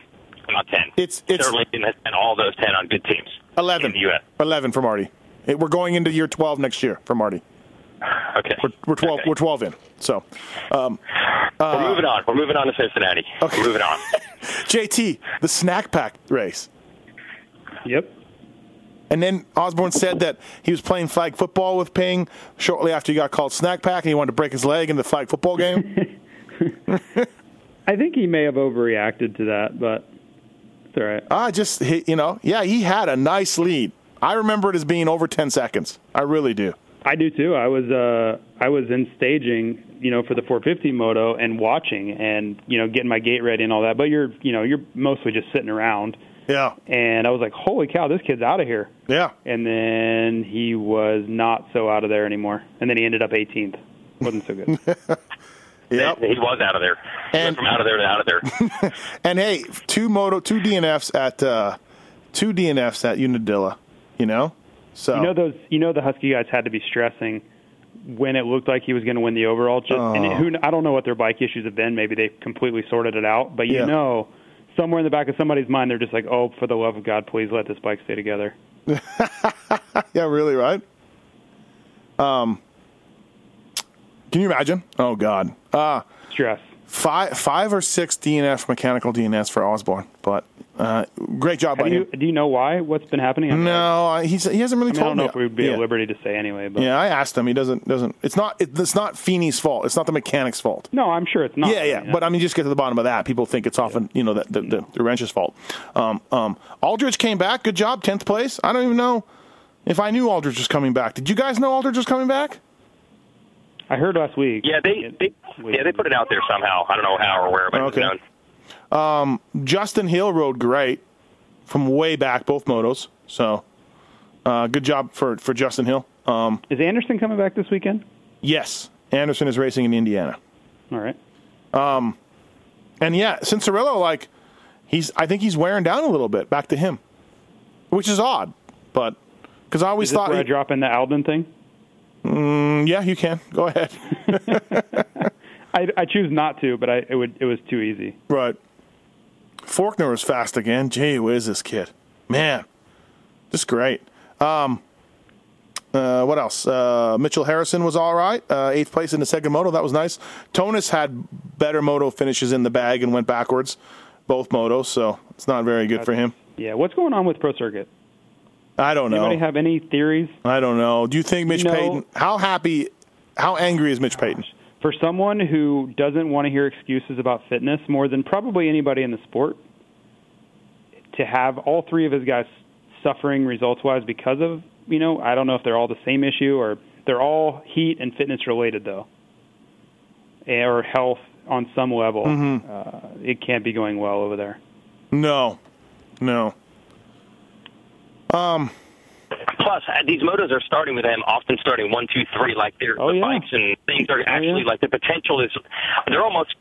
not 10. It's- it's- Sir Lincoln has spent all those 10 on good teams. Eleven. In the U.S. Eleven for Marty. It, we're going into year twelve next year for Marty. Okay. We're, we're twelve. Okay. We're twelve in. So, um, We're moving on. We're moving on to Cincinnati. Okay. We're moving on. <laughs> JT, the snack pack race. Yep. And then Osborne said that he was playing flag football with Ping shortly after he got called snack pack, and he wanted to break his leg in the flag football game. <laughs> I think he may have overreacted to that, but it's all right. I just, he, you know, yeah, he had a nice lead. I remember it as being over ten seconds. I really do. I do too. I was uh I was in staging, you know, for the 450 moto and watching and you know getting my gate ready and all that. But you're you know you're mostly just sitting around. Yeah, And I was like, holy cow, this kid's out of here. yeah. And then he was not so out of there anymore. And then he ended up 18th. Wasn't so good. <laughs> Yep. He was out of there. He And- went from out of there to out of there. <laughs> And hey, two moto, two DNFs at uh, two DNFs at Unadilla. You know, so You know those. You know the Husky guys had to be stressing when it looked like he was going to win the overall. Just and it, who I don't know what their bike issues have been. Maybe they completely sorted it out. But you Yeah. know, somewhere in the back of somebody's mind, they're just like, "Oh, for the love of God, please let this bike stay together." <laughs> yeah, really, right? Um, can you imagine? Oh God, uh, Stress. five five or six DNF mechanical DNFs for Osborne, but uh, great job How by do you him. do you know why? What's been happening? I mean, No, I- he's he hasn't really I, mean, I told don't know me. if we would be yeah. at liberty to say anyway. But Yeah, I asked him. He doesn't doesn't. It's not it, it's not Feeney's fault. It's not the mechanic's fault. no, I'm sure it's not. Yeah, yeah, but I mean, just get to the bottom of that. People think it's often, you know, the, the, the, the wrench's fault. Um, um, Aldridge came back. Good job, tenth place. I don't even know if I knew Aldridge was coming back. Did you guys know Aldridge was coming back? I heard last week. Yeah, they, they yeah they put it out there somehow. I don't know how or where, but Okay. Known. Justin Hill rode great from way back, both motos. So, uh, good job for for Justin Hill. Um, Is Anderson coming back this weekend? yes, Anderson is racing in Indiana, All right. Um, and yeah, Cianciarulo, like he's, I think he's wearing down a little bit. Back to him, which is odd, but because I always thought where I he- drop in the Aldon thing? Yeah, you can. Go ahead. <laughs> I, I choose not to, but I, it would it was too easy. right. Forkner was fast again. Gee whiz, this kid. Man, just great. Um, uh, what else? Uh, Mitchell Harrison was all right. Uh, eighth place in the second moto. That was nice. Tonus had better moto finishes in the bag and went backwards. both motos, so it's not very good for him. Yeah, what's going on with Pro Circuit? I don't know. Anybody have any theories? I don't know. Do you think Mitch No. Payton? How happy? How angry is Mitch Payton? For someone who doesn't want to hear excuses about fitness more than probably anybody in the sport, to have all three of his guys suffering results wise because of, you know, I don't know if they're all the same issue or they're all heat and fitness related though, Eh, or health on some level. Uh, it can't be going well over there. No, no. Um, Plus, uh, these motos are starting with them often starting one, two, three. Like they're Oh, the yeah. bikes and things are actually yeah. like the potential is. They're almost.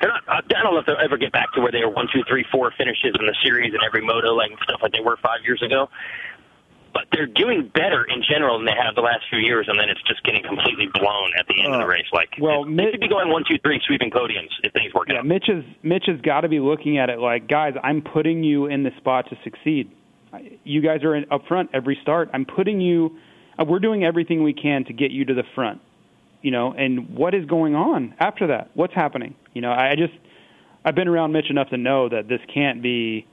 They're not. I don't know if they'll ever get back to where they were one, two, three, four finishes in the series and every moto like stuff like they were five years ago. But they're doing better in general than they have the last few years, and then it's just getting completely blown at the end of the Uh, race. Like, well, they Mitt- could be going one, two, three, sweeping podiums if things work out. Yeah, out. Mitch is Mitch has got to be looking at it like, guys, I'm putting you in the spot to succeed. You guys are in, up front every start. I'm putting you. Uh, we're doing everything we can to get you to the front. You know, and what is going on after that? What's happening? You know, I just I've been around Mitch enough to know that this can't be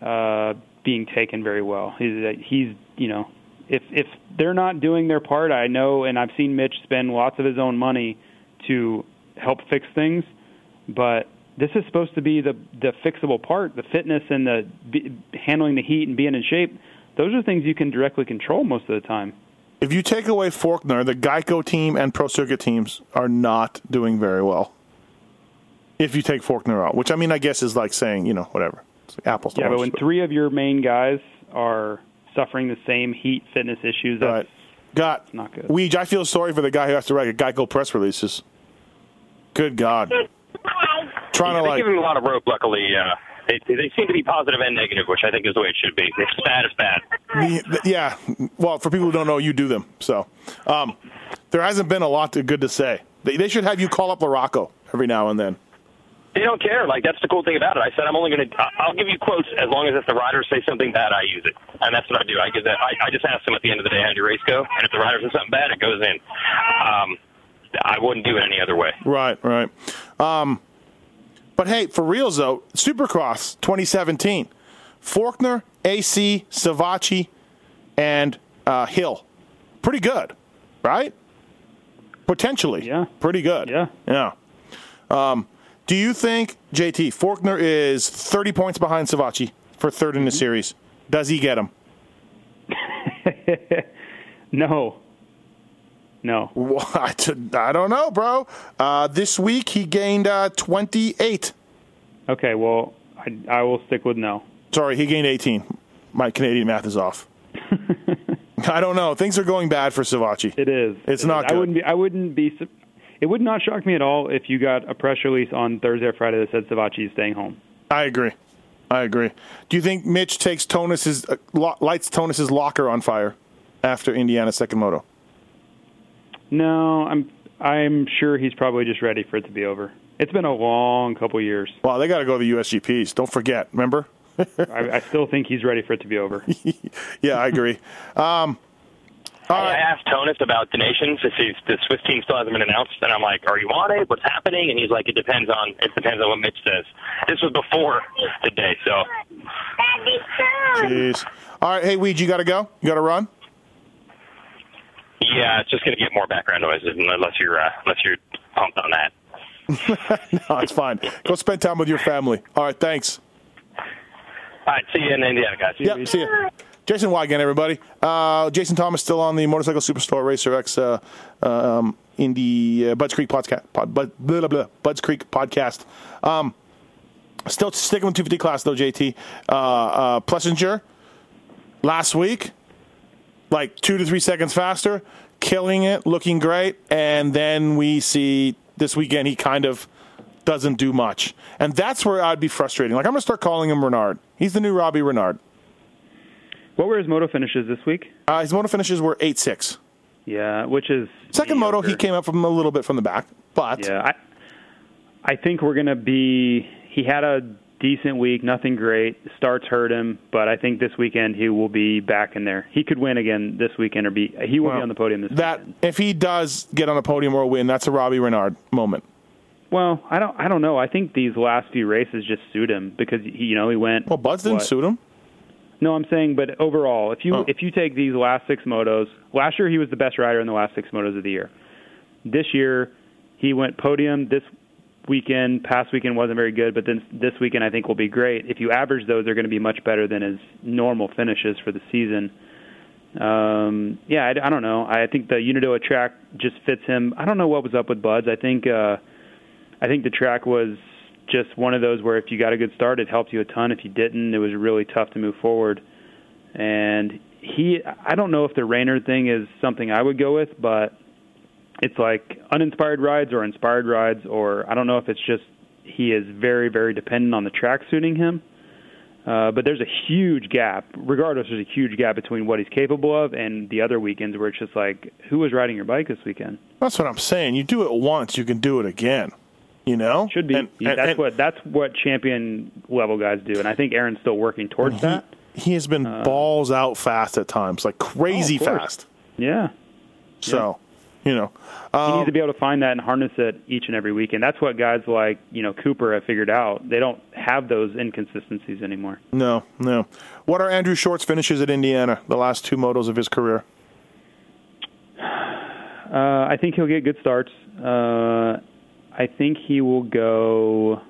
uh, being taken very well. He's, he's you know, if if they're not doing their part, I know, and I've seen Mitch spend lots of his own money to help fix things, but this is supposed to be the the fixable part, the fitness and the be, handling the heat and being in shape. Those are things you can directly control most of the time. if you take away Forkner, the Geico team and Pro Circuit teams are not doing very well. If you take Forkner out, which I mean, I guess is like saying, you know, whatever. It's like apples to Yeah, but when oranges. three of your main guys are suffering the same heat fitness issues, that's Right. Got not good. Weege, I feel sorry for the guy who has to write a Geico press releases. Good God. <laughs> Trying to they like give him a lot of rope. Luckily, uh, they they seem to be positive and negative, which I think is the way it should be. If it's bad, it's bad. the- yeah. Well, for people who don't know, you do them. So um, there hasn't been a lot to, good to say. They, they should have you call up Larocco every now and then. They don't care. Like that's the cool thing about it. I said I'm only going to. I'll give you quotes as long as if the riders say something bad, I use it, and that's what I do. I give that. I, I just ask them at the end of the day, how did your race go? And if the riders say something bad, it goes in. Um, I wouldn't do it any other way. Right, right. Um, but hey, for reals though, Supercross 2017, Forkner, AC, Savatgy, and uh, Hill, pretty good, right? Potentially, Yeah. pretty good. Yeah. yeah. Um, do you think JT Forkner is 30 points behind Savatgy for third Mm-hmm. in the series? Does he get him? <laughs> no, no. Well, <laughs> I, don't know, bro. Uh, this week he gained uh, 28. Okay, well, I, I will stick with no. Sorry, he gained 18. My Canadian math is off. <laughs> I don't know. Things are going bad for Savatgy. It is. It's It not is. good. I wouldn't be. I wouldn't be. It would not shock me at all if you got a press release on Thursday or Friday that said Savatgy is staying home. I agree. I agree. Do you think Mitch takes Tonus's uh, lights Tonus's locker on fire after Indiana's second moto? No, I'm. I'm sure he's probably just ready for it to be over. It's been a long couple years. Well, they got to go to the USGPs. Don't forget. Remember? <laughs> I, I still think he's ready for it to be over. <laughs> yeah, I agree. Um, all I asked Tonus about des Nations. If he's, the Swiss team still hasn't been announced, and I'm like, "Are you on it? What's happening?" And he's like, "It depends on it depends on what Mitch says." This was before the day, so Jeez. All right. Hey, Weed, you got to go. You got to run. Yeah, it's just going to get more background noises unless you're uh, unless you're pumped on that. <laughs> No, it's fine. Go spend time with your family. All right. Thanks. All right, see you in Indiana, guys. Yep, see you. Jason Weigandt, everybody. Uh, Jason Thomas still on the Motorcycle Superstore Racer X uh, um, in the uh, Budds Creek podcast. Pod, blah, blah, blah, Budds Creek podcast. Um, still sticking with 250 class though, JT. Uh, uh, Plessinger last week, like two to three seconds faster, killing it, looking great, and then we see this weekend he kind of doesn't do much, and that's where I'd be frustrating. Like I'm gonna start calling him Reynard. He's the new Robbie Reynard. What were his moto finishes this week? Uh, his moto finishes were eight six. Yeah, which is Second moto, he came up from a little bit from the back, but Yeah, I I think we're gonna be. He had a decent week, nothing great. Starts hurt him, but I think this weekend he will be back in there. He could win again this weekend, or be he will Well, be on the podium this that weekend. if he does get on a podium or win, that's a Robbie Reynard moment. Well, I don't. I don't know. I think these last few races just suit him because he, you know he went. Well, Budds didn't what? suit him. No, I'm saying, but overall, if you Oh. if you take these last six motos, last year he was the best rider in the last six motos of the year. This year, he went podium. This weekend, past weekend wasn't very good, but then this weekend I think will be great. If you average those, they're going to be much better than his normal finishes for the season. Um, yeah, I, I don't know. I think the Unadilla track just fits him. I don't know what was up with Budds. I think uh, I think the track was just one of those where if you got a good start, it helped you a ton. If you didn't, it was really tough to move forward. And he, I don't know if the Rainer thing is something I would go with, but it's like uninspired rides or inspired rides, or I don't know if it's just he is very, very dependent on the track suiting him. Uh, but there's a huge gap. Regardless, there's a huge gap between what he's capable of and the other weekends where it's just like, who was riding your bike this weekend? That's what I'm saying. You do it once, you can do it again. You know, Should be. And- Yeah, and- that's and what that's what champion level guys do, and I think Aaron's still working towards that. he has been balls out fast at times, like crazy Uh, Oh, fast. Yeah, So, you know, he um, needs to be able to find that and harness it each and every week, and that's what guys like you know Cooper have figured out. They don't have those inconsistencies anymore. no, no. What are Andrew Short's finishes at Indiana? The last two motos of his career. <sighs> Uh, I think he'll get good starts. Uh, I think he will go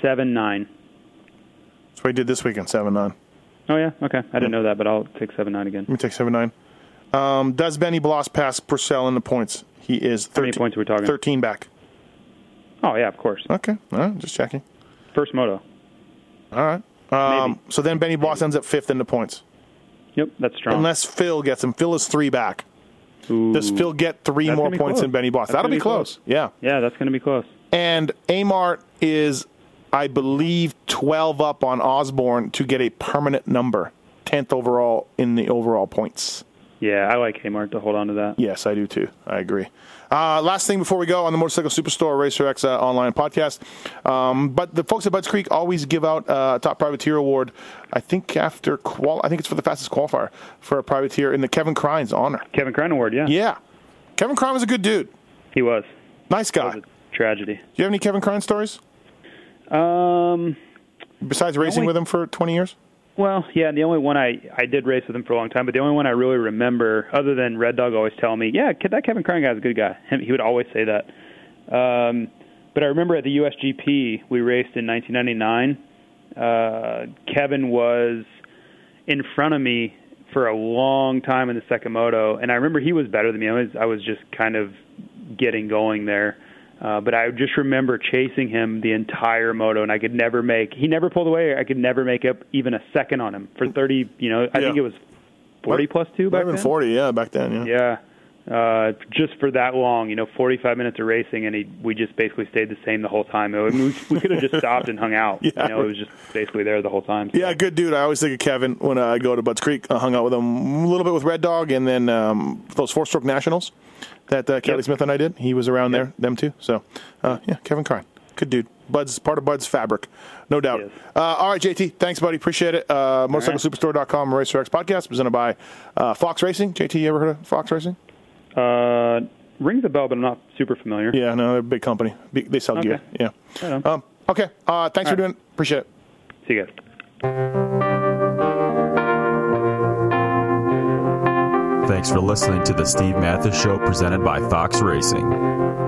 seven nine. That's what he did this weekend, seven nine. Oh yeah, okay. I didn't know that, but I'll take seven nine again. Let me take seven nine. Um, does Benny Bloss pass Purcell in the points? He is 13, How many points are we talking? Thirteen back. Oh yeah, of course. Okay, all right, just checking. First moto. All right. Um, so then Benny Bloss ends up fifth in the points, Yep, that's strong. unless Phil gets him. Phil is three back. Ooh. Does Phil get three That's more points close. than Benny Bloss? That's That'll be be close. close. Yeah. Yeah, that's going to be close. And Amart is, I believe, 12 up on Osborne to get a permanent number, 10th overall in the overall points. Yeah, I like Kmart to hold on to that. Yes, I do too. I agree. Uh, last thing before we go on the Motorcycle Superstore Racer X uh, online podcast. Um, but the folks at Budds Creek always give out uh, a top privateer award. I think after qual, I think it's for the fastest qualifier for a privateer in the Kevin Crine's honor. Kevin Crine Award, yeah. Yeah, Kevin Crine was a good dude, He was. nice guy. was Do tragedy. you have any Kevin Crine stories Um, besides racing only- with him for 20 years? Well, yeah, the only one I I did race with him for a long time, but the only one I really remember, other than Red Dog always telling me, yeah, that Kevin Crine guy's a good guy. He would always say that. Um, but I remember at the USGP we raced in 1999. Uh, Kevin was in front of me for a long time in the second moto, and I remember he was better than me. I was I was just kind of getting going there. Uh, but I just remember chasing him the entire moto, and I could never make. He never pulled away. I could never make up even a second on him for thirty. You know, I Yeah. think it was forty plus two back then. 40, yeah, back then. Yeah. Yeah, uh, just for that long. You know, forty-five minutes of racing, and he, we just basically stayed the same the whole time. I mean, we, we could have just <laughs> stopped and hung out. Yeah. You know, it was just basically there the whole time. Yeah, good dude. I always think of Kevin when I go to Budds Creek. I hung out with him a little bit with Red Dog, and then um, those four stroke nationals that uh, Kelly Yep. Smith and I did. He was around Yep. there, them too. So, uh, yeah, Kevin Crine, good dude. Budd's part of Budd's fabric, no doubt. Yes. Uh, all right, JT, thanks, buddy. Appreciate it. Uh, MotorcycleSuperstore.com, Racer X podcast presented by uh, Fox Racing. JT, you ever heard of Fox Racing? Uh, rings a bell, but I'm not super familiar. Yeah, no, they're a big company. They sell Okay. gear. Yeah. Um, okay. Uh, thanks for All right. doing. it. Appreciate it. See you guys. Thanks for listening to the Steve Matthes Show presented by Fox Racing.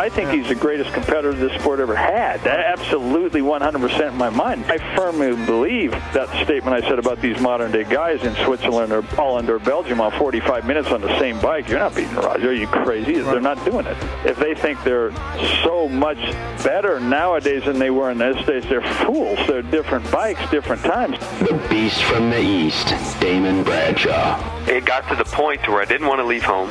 I think he's the greatest competitor this sport ever had. Absolutely, 100% in my mind. I firmly believe that statement I said about these modern day guys in Switzerland or Holland or Belgium on 45 minutes on the same bike. You're not beating Roger. Are you crazy? They're not doing it. If they think they're so much better nowadays than they were in those days, they're fools. They're different bikes, different times. The Beast from the East, Damon Bradshaw. it got to the point where I didn't want to leave home.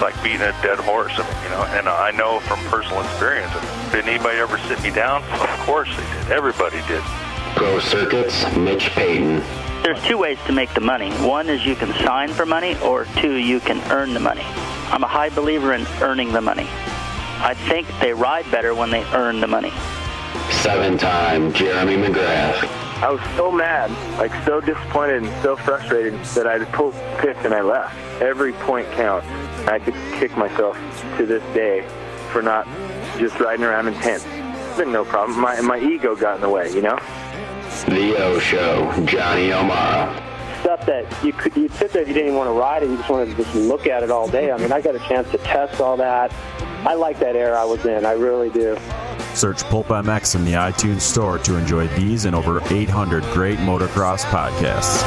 it's like beating a dead horse. I mean, you know, and I know from personal experience. Did anybody ever sit me down? Of course they did. Everybody did. Pro Circuits, Mitch Payton. There's two ways to make the money. One is you can sign for money, or two, you can earn the money. I'm a high believer in earning the money. I think they ride better when they earn the money. Seven time Jeremy McGrath. I was so mad, like so disappointed and so frustrated that I pulled pick and I left. Every point counts. I could kick myself to this day for not just riding around in tents. It's been no problem. My my ego got in the way, you know. The O Show, Johnny O'Mara. stuff that you could you'd sit there if you didn't even want to ride it, you just wanted to just look at it all day. I mean, I got a chance to test all that. I like that era I was in. I really do. Search Pulp MX in the iTunes store to enjoy these and over 800 great motocross podcasts.